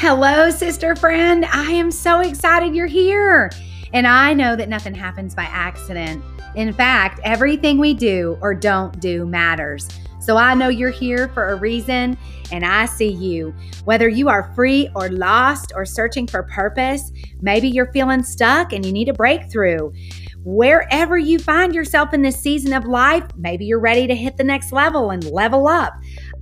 Hello, sister friend. I am so excited you're here. And I know that nothing happens by accident. In fact, everything we do or don't do matters. So I know you're here for a reason, and I see you. Whether you are free or lost or searching for purpose, maybe you're feeling stuck and you need a breakthrough. Wherever you find yourself in this season of life, maybe you're ready to hit the next level and level up.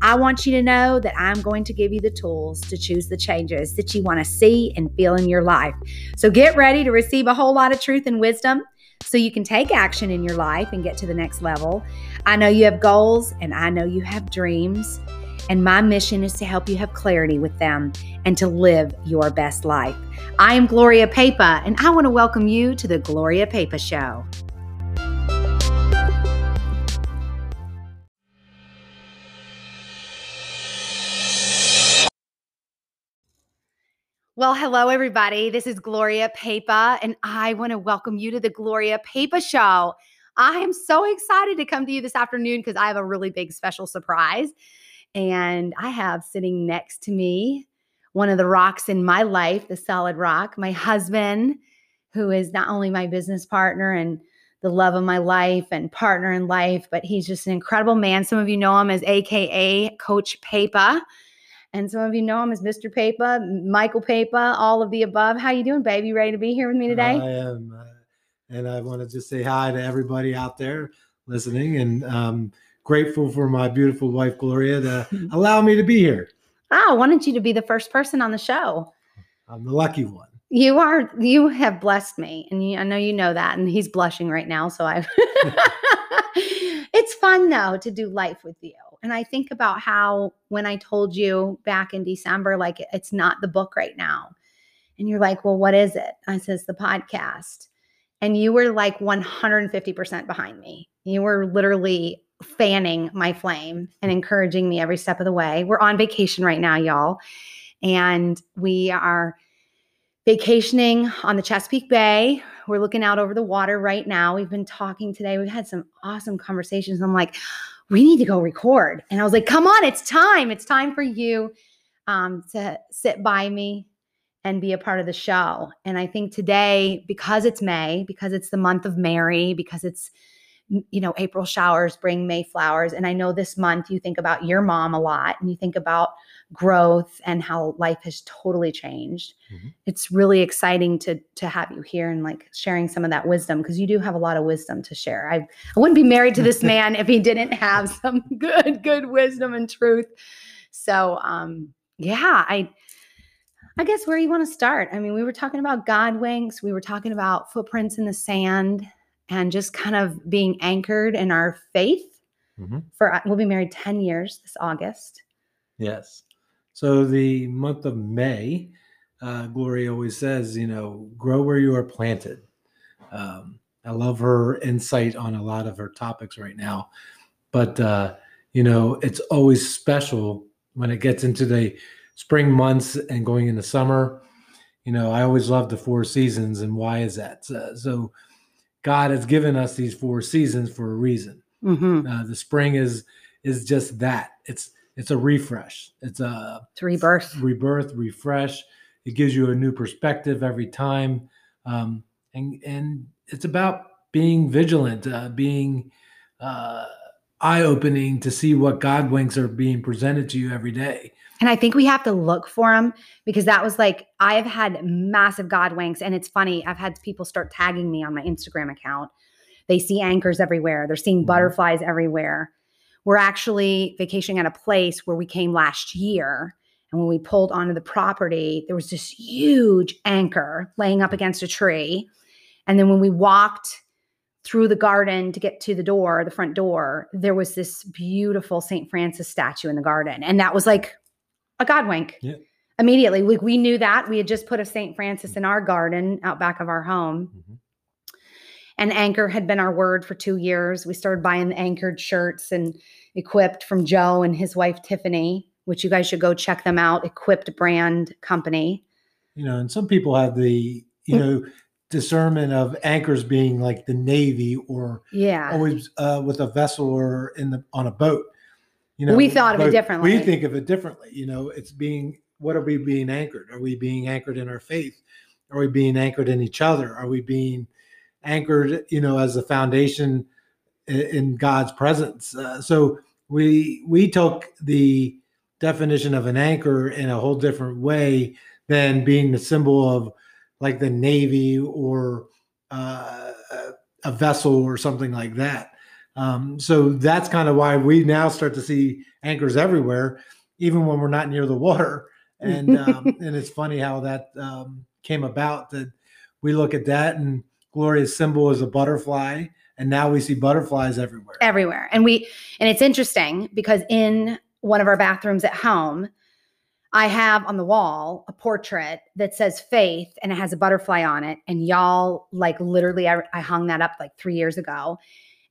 I want you to know that I'm going to give you the tools to choose the changes that you want to see and feel in your life. So get ready to receive a whole lot of truth and wisdom so you can take action in your life and get to the next level. I know you have goals and I know you have dreams. And my mission is to help you have clarity with them and to live your best life. I am Gloria Papa, and I want to welcome you to the Gloria Papa Show. Well, hello, everybody. This is Gloria Papa, and I want to welcome you to the Gloria Papa Show. I am so excited to come to you this afternoon because I have a really big special surprise. And I have sitting next to me one of the rocks in my life, the solid rock, my husband, who is not only my business partner and the love of my life and partner in life, but he's just an incredible man. Some of you know him as AKA Coach Papa and some of you know him as Mr. Papa, Michael Papa, all of the above. How you doing, baby? Ready to be here with me today? I am, uh, and I want to just say hi to everybody out there listening, and um, grateful for my beautiful wife Gloria to allow me to be here. Oh, I wanted you to be the first person on the show. I'm the lucky one. You are. You have blessed me, and you, I know you know that. And he's blushing right now, so I. it's fun though to do life with you. And I think about how when I told you back in December, like it's not the book right now. And you're like, well, what is it? I says the podcast. And you were like 150% behind me. You were literally fanning my flame and encouraging me every step of the way. We're on vacation right now, y'all. And we are vacationing on the Chesapeake Bay. We're looking out over the water right now. We've been talking today. We've had some awesome conversations. I'm like, we need to go record. And I was like, come on, it's time. It's time for you um, to sit by me and be a part of the show. And I think today, because it's May, because it's the month of Mary, because it's you know, April showers bring May flowers. And I know this month you think about your mom a lot and you think about growth and how life has totally changed. Mm-hmm. It's really exciting to to have you here and like sharing some of that wisdom because you do have a lot of wisdom to share. I I wouldn't be married to this man if he didn't have some good good wisdom and truth. So um yeah, I I guess where you want to start. I mean, we were talking about God winks, we were talking about footprints in the sand and just kind of being anchored in our faith. Mm-hmm. For we'll be married 10 years this August. Yes. So the month of May, uh, Gloria always says, you know, grow where you are planted. Um, I love her insight on a lot of her topics right now, but uh, you know, it's always special when it gets into the spring months and going into summer. You know, I always love the four seasons, and why is that? Uh, so, God has given us these four seasons for a reason. Mm-hmm. Uh, the spring is is just that. It's it's a refresh. It's a it's rebirth, rebirth, refresh. It gives you a new perspective every time, um, and and it's about being vigilant, uh, being uh, eye opening to see what God winks are being presented to you every day. And I think we have to look for them because that was like I've had massive God winks, and it's funny. I've had people start tagging me on my Instagram account. They see anchors everywhere. They're seeing mm-hmm. butterflies everywhere we're actually vacationing at a place where we came last year. And when we pulled onto the property, there was this huge anchor laying up against a tree. And then when we walked through the garden to get to the door, the front door, there was this beautiful St. Francis statue in the garden. And that was like a God wink. Yeah. Immediately, we, we knew that. We had just put a St. Francis in our garden out back of our home. Mm-hmm. And anchor had been our word for two years. We started buying the anchored shirts and equipped from Joe and his wife Tiffany, which you guys should go check them out. Equipped brand company. You know, and some people have the, you know, discernment of anchors being like the Navy or yeah, always uh, with a vessel or in the on a boat. You know, we thought of it differently. We think of it differently. You know, it's being what are we being anchored? Are we being anchored in our faith? Are we being anchored in each other? Are we being anchored, you know, as a foundation in, in God's presence? Uh, so we we took the definition of an anchor in a whole different way than being the symbol of like the navy or uh, a vessel or something like that. Um, so that's kind of why we now start to see anchors everywhere, even when we're not near the water. And um, and it's funny how that um, came about that we look at that and Gloria's symbol is a butterfly, and now we see butterflies everywhere. everywhere. And we and it's interesting because in one of our bathrooms at home i have on the wall a portrait that says faith and it has a butterfly on it. And y'all like literally i, I hung that up like three years ago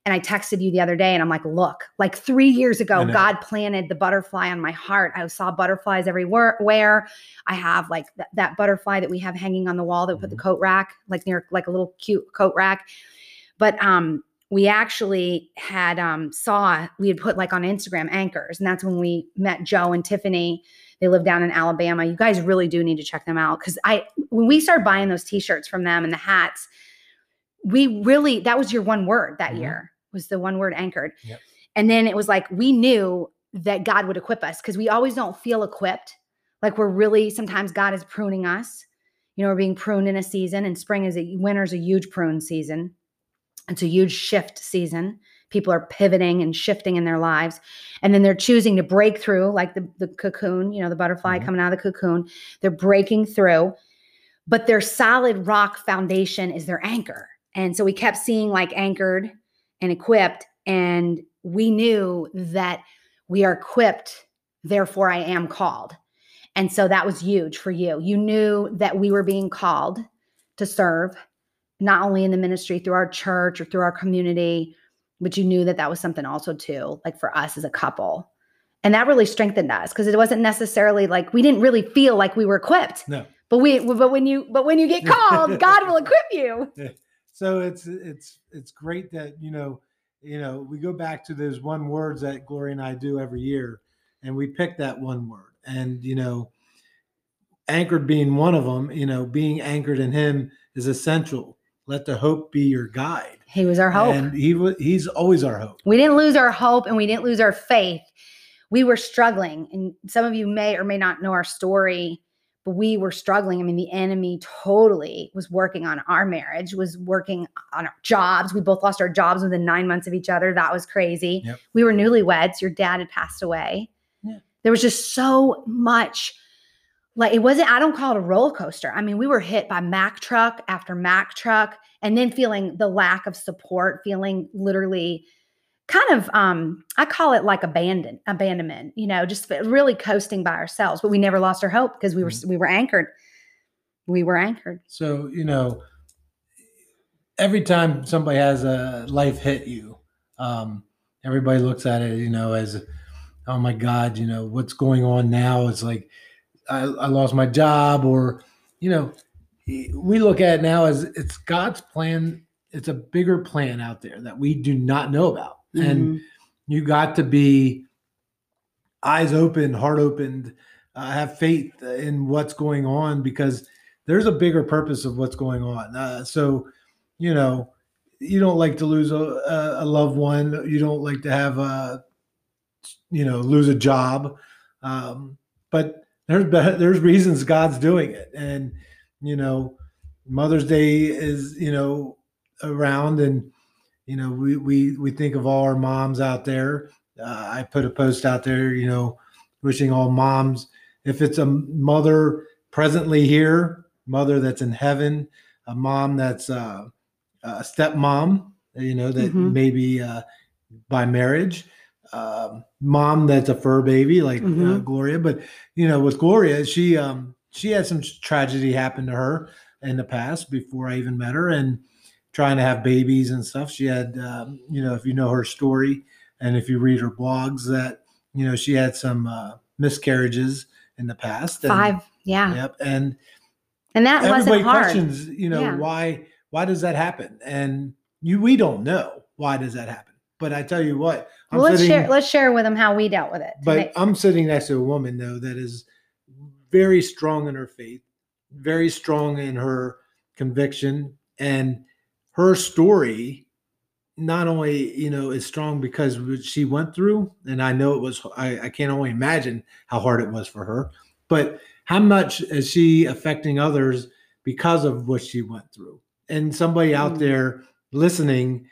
and i texted you the other day and i'm like look like three years ago god planted the butterfly on my heart. I saw butterflies everywhere where i have like th- that butterfly that we have hanging on the wall that we put the Mhm. coat rack like near like a little cute coat rack. But um we actually had um saw we had put like on Instagram anchors and that's when we met Joe and Tiffany. They live down in Alabama. You guys really do need to check them out cuz I when we started buying those t-shirts from them and the hats we really that was your one word that Mhm. year was the one word anchored Yep. and then it was like we knew that God would equip us cuz we always don't feel equipped like we're really sometimes God is pruning us you know we're being pruned in a season and spring is a winter's a huge prune season it's a huge shift season. People are pivoting and shifting in their lives. And then they're choosing to break through, like the, the cocoon, you know, the butterfly Mhm. coming out of the cocoon. They're breaking through, but their solid rock foundation is their anchor. And so we kept seeing like anchored and equipped. And we knew that we are equipped, therefore I am called. And so that was huge for you. You knew that we were being called to serve not only in the ministry through our church or through our community, but you knew that that was something also too, like for us as a couple. And that really strengthened us because it wasn't necessarily like we didn't really feel like we were equipped. No. But we but when you but when you get called, God will equip you. So it's it's it's great that you know you know we go back to those one words that Gloria and I do every year, and we pick that one word, and you know, anchored being one of them. You know, being anchored in Him is essential. Let the hope be your guide, He was our hope. and He wa- He's always our hope. we didn't lose our hope and we didn't lose our faith. We were struggling. And some of you may or may not know our story, we were struggling. I mean, the enemy totally was working on our marriage, was working on our jobs. We both lost our jobs within nine months of each other. That was crazy. Yep. We were newlyweds. Your dad had passed away. Yeah. There was just so much. Like it wasn't, I don't call it a roller coaster. I mean, we were hit by Mack truck after Mack truck, and then feeling the lack of support, feeling literally kind of um i call it like abandon abandonment you know just really coasting by ourselves but we never lost our hope because we were we were anchored we were anchored So you know, every time somebody has a life hit you, um, everybody looks at it, you know, as, oh my God, you know, what's going on now? It's like I, I lost my job, or you know, we look at it now as it's God's plan. It's a bigger plan out there that we do not know about, and Mhm. you got to be eyes open, heart opened, uh, have faith in what's going on because there's a bigger purpose of what's going on. Uh, so, you know, you don't like to lose a, a, loved one. You don't like to have a, you know, lose a job. Um, but there's there's reasons God's doing it, and you know, Mother's Day is you know around, and you know we we we think of all our moms out there. Uh, I put a post out there, you know, wishing all moms, if it's a mother presently here, mother that's in heaven, a mom that's uh, a stepmom, you know, that Mhm. maybe uh, by marriage, um, mom that's a fur baby like uh, Mhm. Gloria. But you know, with Gloria, she um, she had some tragedy happen to her in the past before I even met her, and trying to have babies and stuff. She had, um, you know, if you know her story and if you read her blogs, that you know she had some uh, miscarriages in the past. And, five yeah Yep. And and that everybody wasn't hard questions, you know, Yeah. why why does that happen? And you we don't know why does that happen. But I tell you what, I'm well, let's sitting, share let's share with them how we dealt with it but today. I'm sitting next to a woman though that is very strong in her faith, very strong in her conviction, and her story not only you know is strong because what she went through, and I know it was I, I can't only imagine how hard it was for her, but how much is she affecting others because of what she went through? And somebody out Mm. there listening,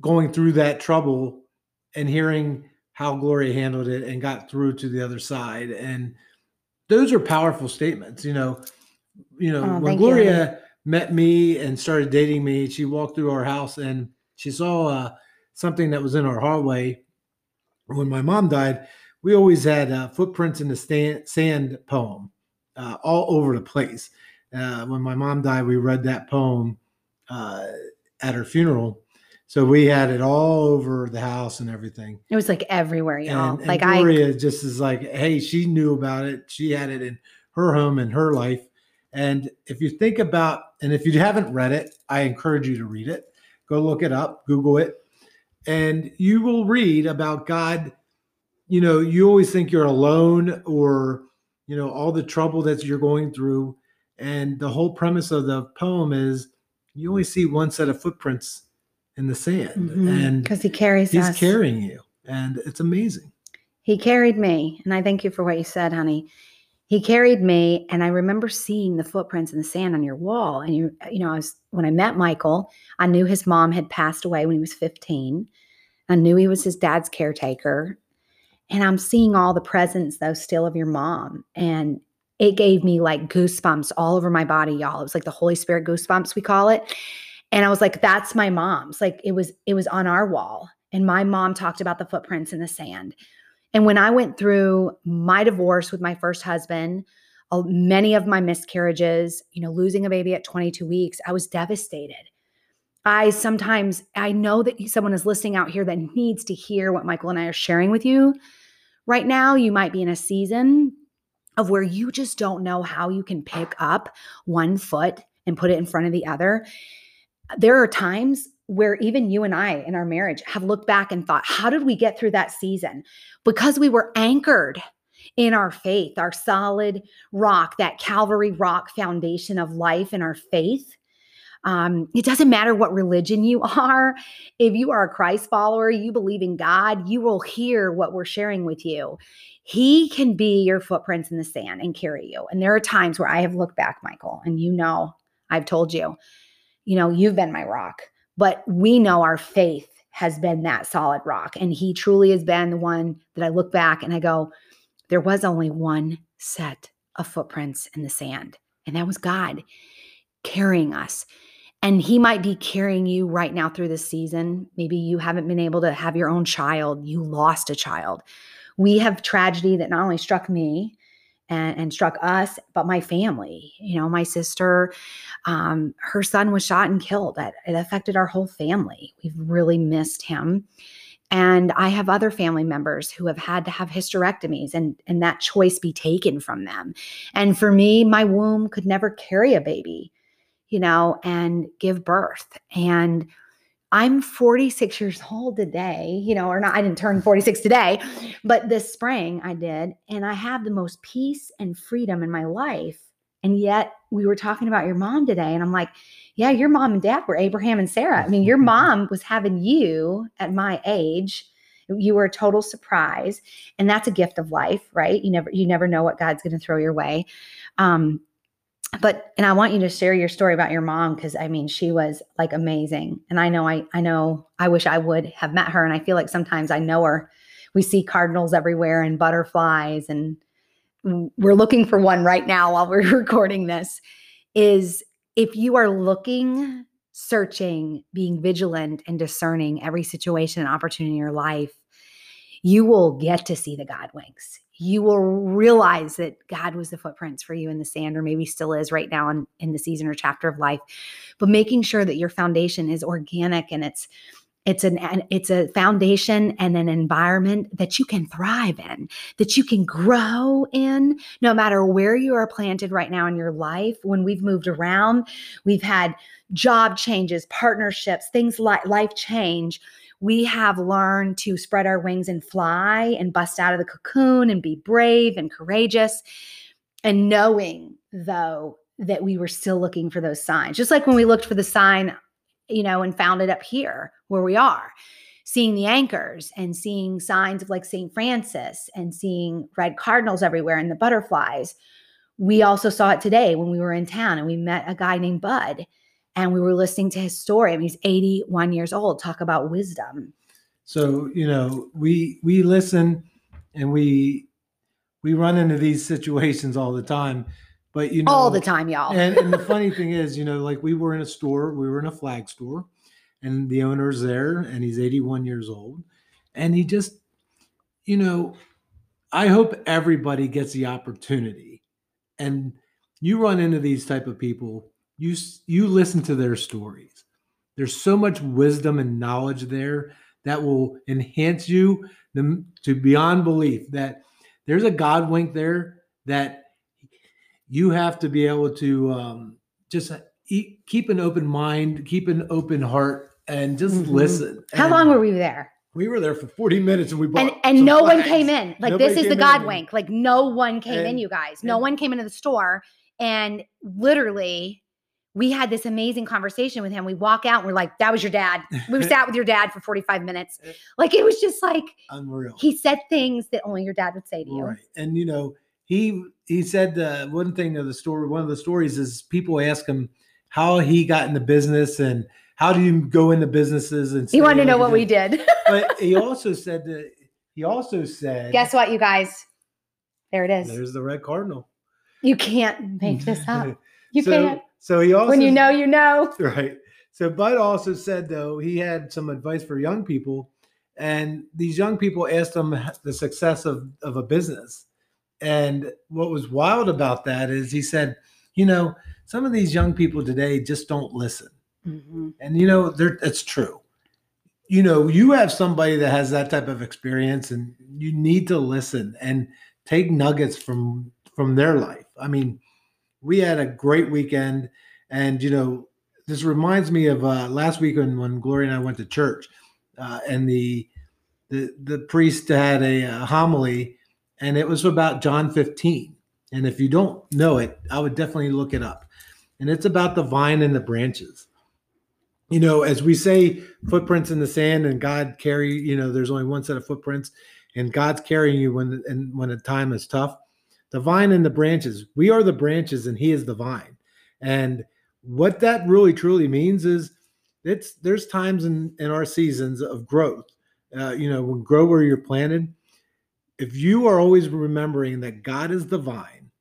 going through that trouble and hearing how Gloria handled it and got through to the other side. And those are powerful statements. You know, you know, Oh, when Gloria met me and started dating me, she walked through our house and she saw uh, something that was in our hallway. When my mom died, we always had uh, footprints in the stand, sand poem uh, all over the place. Uh, when my mom died, we read that poem uh, at her funeral. So we had it all over the house and everything. It was like everywhere, y'all. And, and like I Gloria just is like, hey, she knew about it. She had it in her home and her life. And if you think about, and if you haven't read it, I encourage you to read it. Go look it up, Google it, and you will read about God. You know, you always think you're alone or, you know, all the trouble that you're going through. And the whole premise of the poem is you only see one set of footprints in the sand. Mm-hmm. And because he carries he's us. carrying you and it's amazing He carried me, and I thank you for what you said, honey. He carried me, and I remember seeing the footprints in the sand on your wall. And you, you know, I was when I met Michael, I knew his mom had passed away when he was 15. I knew he was his dad's caretaker. And I'm seeing all the presence though still of your mom. And it gave me like goosebumps all over my body, y'all. It was like the Holy Spirit goosebumps, we call it. And I was like, that's my mom's. Like it was, it was on our wall. And my mom talked about the footprints in the sand. And when I went through my divorce with my first husband, many of my miscarriages, you know, losing a baby at 22 weeks, I was devastated. I sometimes I know that someone is listening out here that needs to hear what Michael and I are sharing with you. Right now, you might be in a season of where you just don't know how you can pick up one foot and put it in front of the other. There are times where even you and I in our marriage have looked back and thought, how did we get through that season? Because we were anchored in our faith, our solid rock, that Calvary rock foundation of life and our faith. Um, it doesn't matter what religion you are. If you are a Christ follower, you believe in God, you will hear what we're sharing with you. He can be your footprints in the sand and carry you. And there are times where I have looked back, Michael, and you know, I've told you, you know, you've been my rock, but we know our faith has been that solid rock. And he truly has been the one that I look back and I go, there was only one set of footprints in the sand, and that was God carrying us. And he might be carrying you right now through this season. Maybe you haven't been able to have your own child, you lost a child. We have tragedy that not only struck me, and, and, struck us, but my family. You know, my sister, um, her son was shot and killed. It affected our whole family. We've really missed him. And I have other family members who have had to have hysterectomies and, and that choice be taken from them. And for me, my womb could never carry a baby, you know, and give birth. And I'm 46 years old today, you know, or not, I didn't turn 46 today, but this spring I did. And I have the most peace and freedom in my life. And yet we were talking about your mom today. And I'm like, yeah, your mom and dad were Abraham and Sarah. I mean, your mom was having you at my age. You were a total surprise. And that's a gift of life, right? You never, you never know what God's going to throw your way. Um, but and I want you to share your story about your mom because I mean she was like amazing. And I know I I know I wish I would have met her. And I feel like sometimes I know her. We see cardinals everywhere and butterflies and we're looking for one right now while we're recording this is if you are looking searching being vigilant and discerning every situation and opportunity in your life you will get to see the God winks you will realize that God was the footprints for you in the sand, or maybe still is right now in, in the season or chapter of life. But making sure that your foundation is organic and it's it's an it's a foundation and an environment that you can thrive in, that you can grow in, no matter where you are planted right now in your life. When we've moved around, we've had job changes, partnerships, things like life change we have learned to spread our wings and fly and bust out of the cocoon and be brave and courageous. and knowing though that we were still looking for those signs just like when we looked for the sign you know and found it up here where we are seeing the anchors and seeing signs of like st francis and seeing red cardinals everywhere and the butterflies we also saw it today when we were in town and we met a guy named bud and we were listening to his story I mean, he's 81 years old talk about wisdom So you know, we we listen and we we run into these situations all the time. But you know, all the time y'all And, and the funny thing is, you know, like we were in a store, we were in a flag store, and the owner's there, and he's 81 years old, and he just, you know, I hope everybody gets the opportunity, and you run into these type of people, you you listen to their stories. There's so much wisdom and knowledge there that will enhance you to beyond belief. That there's a God wink there that you have to be able to um, just eat, keep an open mind, keep an open heart, and just Mhm. listen. how And long were we there we were there for 40 minutes and we bought and and some no one came in like Nobody this is the god and- wink like no one came in you guys no and- one came into the store and literally we had this amazing conversation with him we walk out and we're like that was your dad we sat with your dad for 45 minutes like it was just like Unreal. he said things that only your dad would say to you Right. And you know, he he said uh, one thing of the story. One of the stories is people ask him how he got in the business and how do you go into businesses and he wanted to know what we did. did But he also said that he also said, guess what you guys there it is There's the red cardinal. you can't make this up you so, can't So he also when you know you know right. So Bud also said though he had some advice for young people, and these young people asked him the success of of a business. And what was wild about that is he said, you know, some of these young people today just don't listen. Mhm. And you know, they're, it's true. You know, you have somebody that has that type of experience, and you need to listen and take nuggets from from their life. I mean, we had a great weekend, and you know, this reminds me of uh, last weekend when when Gloria and I went to church, uh, and the the the priest had a, uh homily, and it was about John 15. And if you don't know it, I would definitely look it up. And it's about the vine and the branches you know, as we say, footprints in the sand, and God carry. You know, there's only one set of footprints, and God's carrying you when and when a time is tough. The vine and the branches. We are the branches, and He is the vine. And what that really truly means is, it's there's times in in our seasons of growth. Uh, you know, when grow where you're planted. If you are always remembering that God is the vine,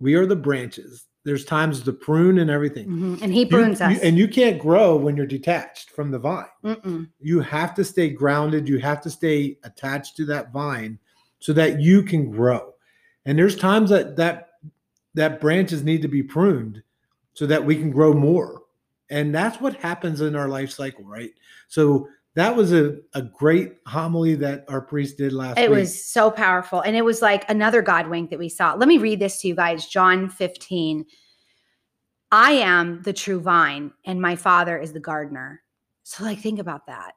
we are the branches. There's times to prune and everything. Mhm. and he prunes you- us and you can't grow when you're detached from the vine. Mm-mm. You have to stay grounded. You have to stay attached to that vine so that you can grow. And there's times that that that branches need to be pruned so that we can grow more. And that's what happens in our life cycle, right? So that was a, a great homily that our priest did last It week. was so powerful. And it was like another God wink that we saw. Let me read this to you guys John 15. I am the true vine, and my father is the gardener. So, like, think about that.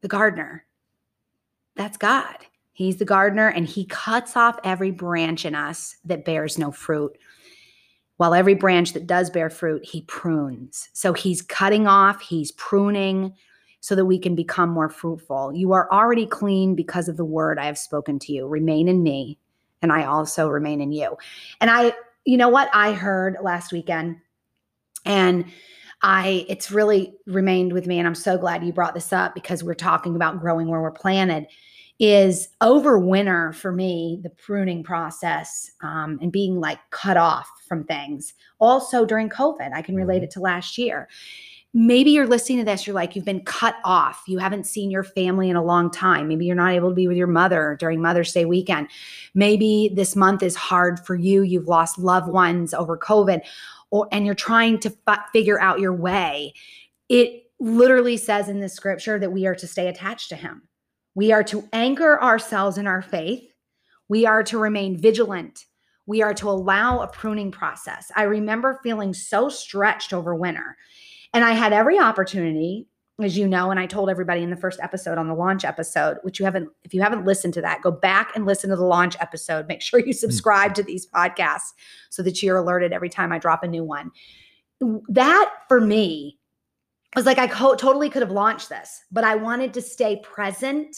The gardener. That's God. He's the gardener, and he cuts off every branch in us that bears no fruit. While every branch that does bear fruit, he prunes. So he's cutting off, he's pruning so that we can become more fruitful. You are already clean because of the word I have spoken to you. Remain in me, and I also remain in you. And I, you know what I heard last weekend, and I, it's really remained with me. And I'm so glad you brought this up because we're talking about growing where we're planted. Is over winter for me, the pruning process um, and being like cut off from things. Also during COVID, I can relate it to last year. Maybe you're listening to this you're like you've been cut off. You haven't seen your family in a long time. Maybe you're not able to be with your mother during mother's day weekend. Maybe this month is hard for you. You've lost loved ones over covid or and you're trying to fi- figure out your way. It literally says in the scripture that we are to stay attached to him we are to anchor ourselves in our faith we are to remain vigilant we are to allow a pruning process i remember feeling so stretched over winter and I had every opportunity as you know, and I told everybody in the first episode on the launch episode, which you haven't, if you haven't listened to that, go back and listen to the launch episode. Make sure you hmm. subscribe to these podcasts so that you're alerted every time I drop a new one. That for me was like, I co- totally could have launched this, but I wanted to stay present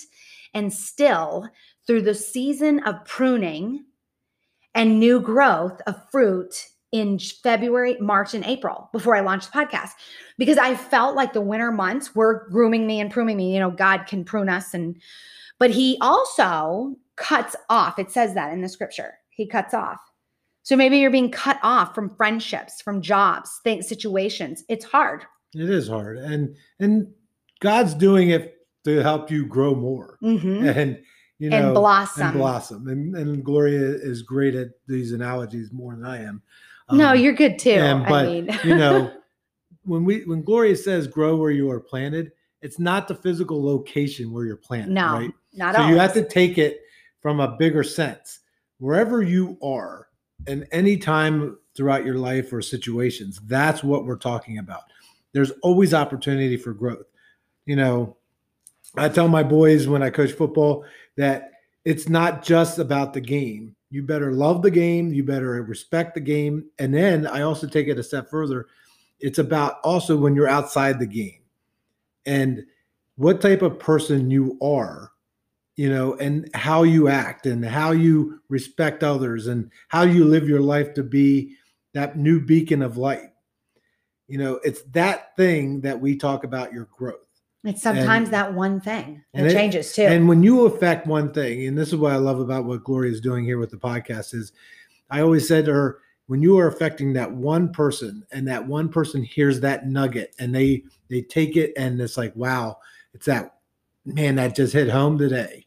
and still through the season of pruning and new growth of fruit in February, March, and April before I launched the podcast because I felt like the winter months were grooming me and pruning me. You know, God can prune us, and but He also cuts off. It says that in the scripture. He cuts off. So maybe you're being cut off from friendships, from jobs, things, situations. It's hard. It is hard, and and God's doing it to help you grow more, Mm-hmm. and you know, and blossom. and blossom. And, and Gloria is great at these analogies more than I am. no, Um, you're good too. and- but, I mean, you know, when we when Gloria says grow where you are planted, it's not the physical location where you're planted. no, right? not So all. you have to take it from a bigger sense. Wherever you are, and any time throughout your life or situations, that's what we're talking about. There's always opportunity for growth. You know, I tell my boys when I coach football that it's not just about the game. You better love the game, you better respect the game. And then I also take it a step further. It's about also when you're outside the game and what type of person you are, you know, and how you act and how you respect others and how you live your life to be that new beacon of light. You know, it's that thing that we talk about your growth. it's sometimes and- that one thing. and It it- changes too. And when you affect one thing, and this is what I love about what Gloria is doing here with the podcast, is I always said to her, when you are affecting that one person and that one person hears that nugget and they they take it and it's like, wow, it's that man that just hit home today.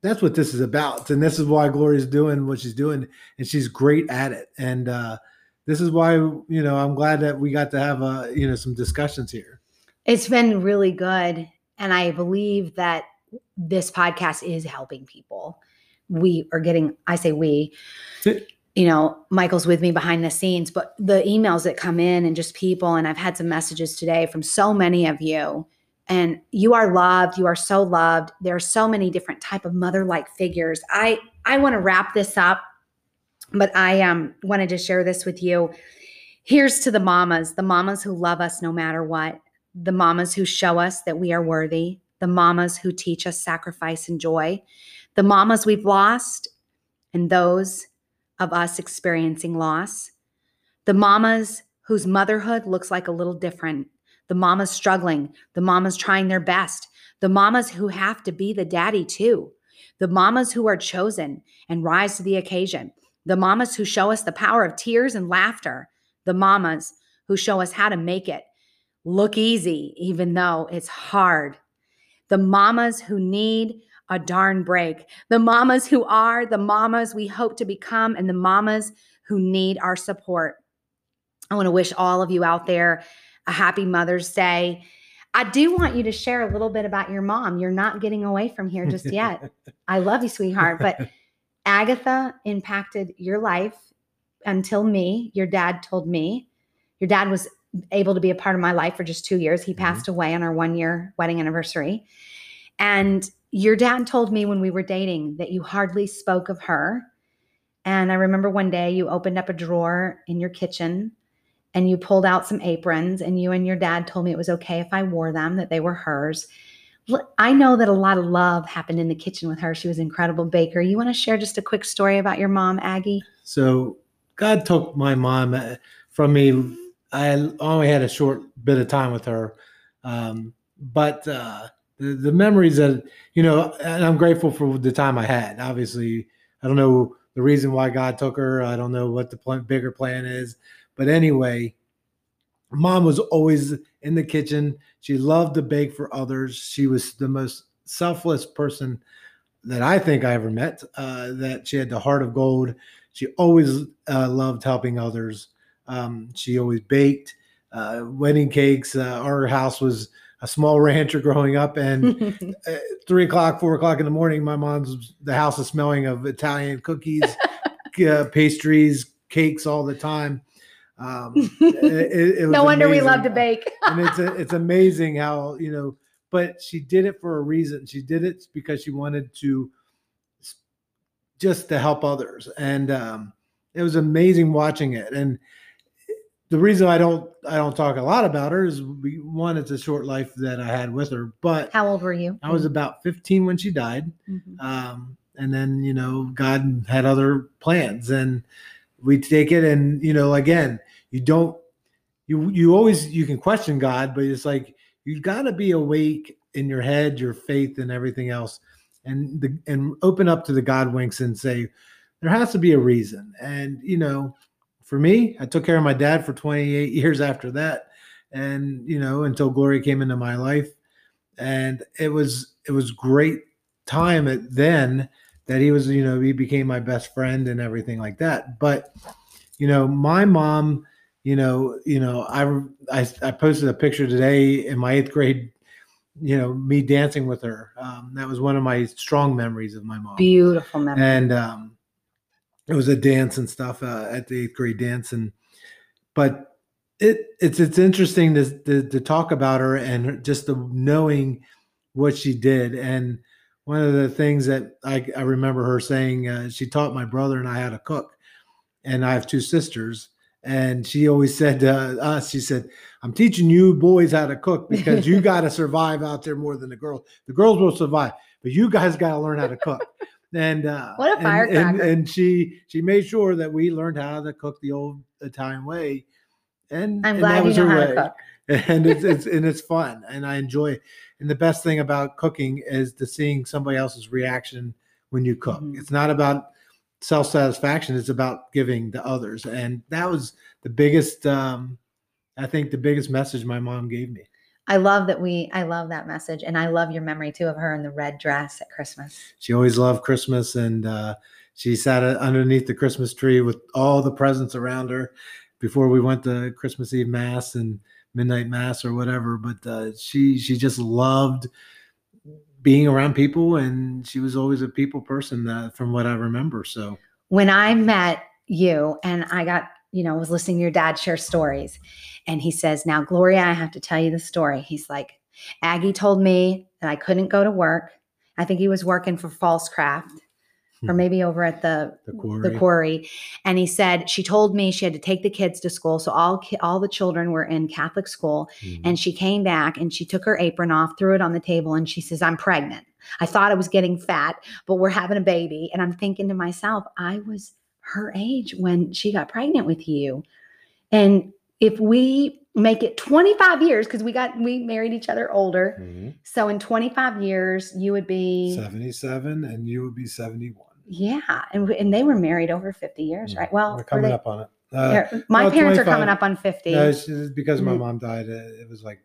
That's what this is about. And this is why Gloria's doing what she's doing, and she's great at it. And uh this is why you know I'm glad that we got to have uh you know some discussions here. It's been really good. And I believe that this podcast is helping people. We are getting, I say we, you know, Michael's with me behind the scenes, but the emails that come in and just people, and I've had some messages today from so many of you. And you are loved. You are so loved. There are so many different type of mother-like figures. I I want to wrap this up, but I um wanted to share this with you. Here's to the mamas, the mamas who love us no matter what the mamas who show us that we are worthy, the mamas who teach us sacrifice and joy, the mamas we've lost, and those of us experiencing loss, the mamas whose motherhood looks like a little different, the mamas struggling, the mamas trying their best, the mamas who have to be the daddy too, the mamas who are chosen and rise to the occasion, the mamas who show us the power of tears and laughter, the mamas who show us how to make it look easy, even though it's hard. The mamas who need a darn break, the mamas who are the mamas we hope to become, and the mamas who need our support. I want to wish all of you out there a happy Mother's Day. I do want you to share a little bit about your mom. You're not getting away from here just yet. I love you, sweetheart. But Agatha impacted your life until me. Your dad told me. Your dad was able to be a part of my life for just two years. He Mhm. passed away on our one year wedding anniversary. And your dad told me when we were dating that you hardly spoke of her. And I remember one day you opened up a drawer in your kitchen and you pulled out some aprons, and you and your dad told me it was okay if I wore them, that they were hers. I know that a lot of love happened in the kitchen with her. She was an incredible baker. You want to share just a quick story about your mom, Aggie? So God took my mom uh, from me. I only had a short bit of time with her, um, but uh, the, the memories that you know, and I'm grateful for the time I had. Obviously, I don't know the reason why God took her. I don't know what the plan, bigger plan is, but anyway, mom was always in the kitchen. She loved to bake for others. She was the most selfless person that I think I ever met. Uh, that she had the heart of gold. She always uh, loved helping others. Um, she always baked uh, wedding cakes. Uh, our house was a small rancher growing up, and uh, three o'clock, four o'clock in the morning, my mom's the house is smelling of Italian cookies, uh, pastries, cakes all the time. Um, it, it was no wonder we love to bake. and it's it's amazing how you know but she did it for a reason she did it because she wanted to just to help others and um it was amazing watching it and the reason i don't i don't talk a lot about her is we one it's a short life that i had with her but How old were you? i was about 15 when she died Mhm. um, and then you know god had other plans and we take it and you know again you don't you you always you can question god but it's like you've got to be awake in your head your faith and everything else and the and open up to the god winks and say there has to be a reason. And you know for me i took care of my dad for 28 years after that and you know until Gloria came into my life. And it was it was great time at then that he was you know he became my best friend and everything like that. But you know my mom you know you know i i, I posted a picture today in my eighth grade you know me dancing with her. Um, that was one of my strong memories of my mom. Beautiful memory. and um, it was a dance and stuff uh, at the eighth grade dance. And but it it's it's interesting to, to to talk about her and just the knowing what she did. And one of the things that I, I remember her saying uh, she taught my brother and I how to cook and I have two sisters and she always said to us she said I'm teaching you boys how to cook because you got to survive out there more than the girls the girls will survive but you guys got to learn how to cook and uh, What a and- and, firecracker. and she she made sure that we learned how to cook the old Italian way and I'm and glad that you was her way and it's, it's and it's fun and I enjoy it. And the best thing about cooking is to seeing somebody else's reaction when you cook. Mhm. It's not about self satisfaction; it's about giving to others. And that was the biggest, um, I think, the biggest message my mom gave me. I love that we. I love that message, and I love your memory too of her in the red dress at Christmas. She always loved Christmas, and uh, she sat underneath the Christmas tree with all the presents around her before we went to Christmas Eve mass and midnight mass or whatever. But uh, she she just loved being around people, and she was always a people person, uh, from what I remember. So when I met you and I got, you know, was listening to your dad share stories, and he says, Now, Gloria, I have to tell you the story. He's like, Aggie told me that I couldn't go to work. I think he was working for False Craft or Hmm. maybe over at the the quarry, the quarry and he said she told me she had to take the kids to school so all all the children were in catholic school Mhm. and she came back and she took her apron off threw it on the table and she says i'm pregnant i thought i was getting fat but we're having a baby and i'm thinking to myself i was her age when she got pregnant with you and if we make it 25 years because we got we married each other older Mhm. so in 25 years you would be 77, and you would be 71. Yeah and, we- and they were married over 50 years right well we're coming they- up on it. Uh, my parents are coming up on 50 no, it's just because my Mhm. mom died. uh, It was like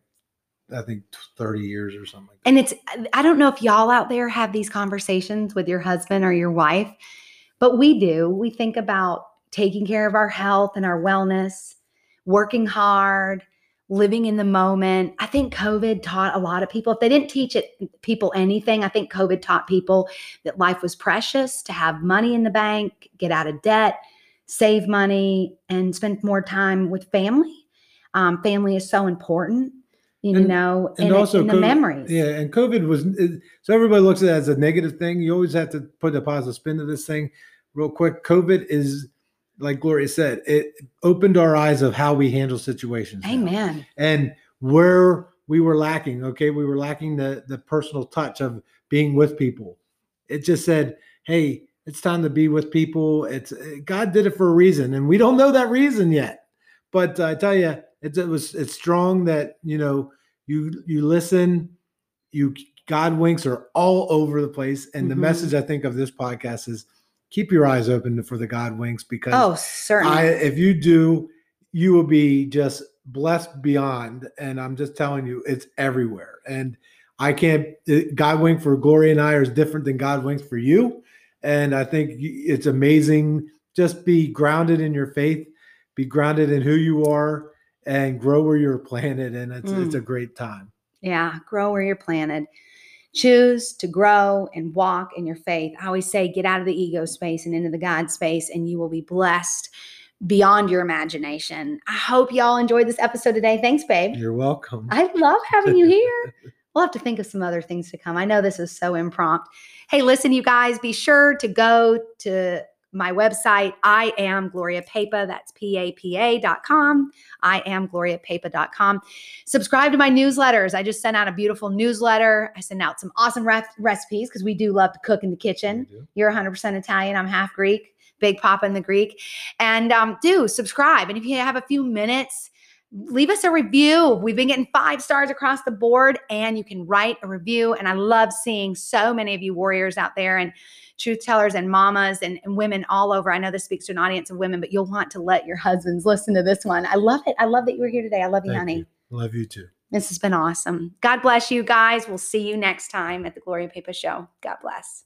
I think 30 years or something. Like that. And it's, I don't know if y'all out there have these conversations with your husband or your wife, but we do. We think about taking care of our health and our wellness, working hard, living in the moment. I think COVID taught a lot of people, if they didn't teach it people anything, I think COVID taught people that life was precious, to have money in the bank, get out of debt, save money, and spend more time with family. Um, family is so important, you And- know, and and, it- also and the memories. Yeah, and COVID was it- so everybody looks at it as a negative thing. You always have to put a positive spin to this thing. Real quick, COVID is like Gloria said, it opened our eyes of how we handle situations. now. Amen. And where we were lacking, okay, we were lacking the the personal touch of being with people. It just said, "Hey, it's time to be with people." It's God did it for a reason, and we don't know that reason yet. But I tell you, it, it was it's strong that you know you you listen, you God winks are all over the place, and the Mhm. message I think of this podcast is keep your eyes open for the God winks because Oh, certainly. I, if you do, you will be just blessed beyond. And I'm just telling you, it's everywhere. And I can't. it- God wink for Gloria and I is different than God winks for you. And I think it's amazing. Just be grounded in your faith, be grounded in who you are, and grow where you're planted. And it's it's hmm. a great time. yeah, grow where you're planted. Choose to grow and walk in your faith. I always say, get out of the ego space and into the God space, and you will be blessed beyond your imagination. I hope y'all enjoyed this episode today. Thanks, babe. You're welcome. I love having you here. We'll have to think of some other things to come. I know this is so impromptu. Hey, listen, you guys, be sure to go to my website. I am Gloria Papa. That's P-A-P-A.com. I am GloriaPapa.com. Subscribe to my newsletters. I just sent out a beautiful newsletter. I send out some awesome ref- recipes because we do love to cook in the kitchen. You're 100% Italian. I'm half Greek. Big Papa in the Greek. And um, do subscribe. And if you have a few minutes, leave us a review. We've been getting five stars across the board, and you can write a review. And I love seeing so many of you warriors out there and truth tellers and mamas and, and women all over. I know this speaks to an audience of women, but you'll want to let your husbands listen to this one. I love it. I love that you were here today. I love you, Thank honey. you. Love you too. This has been awesome. God bless you guys. We'll see you next time at the Gloria Papa Show. God bless.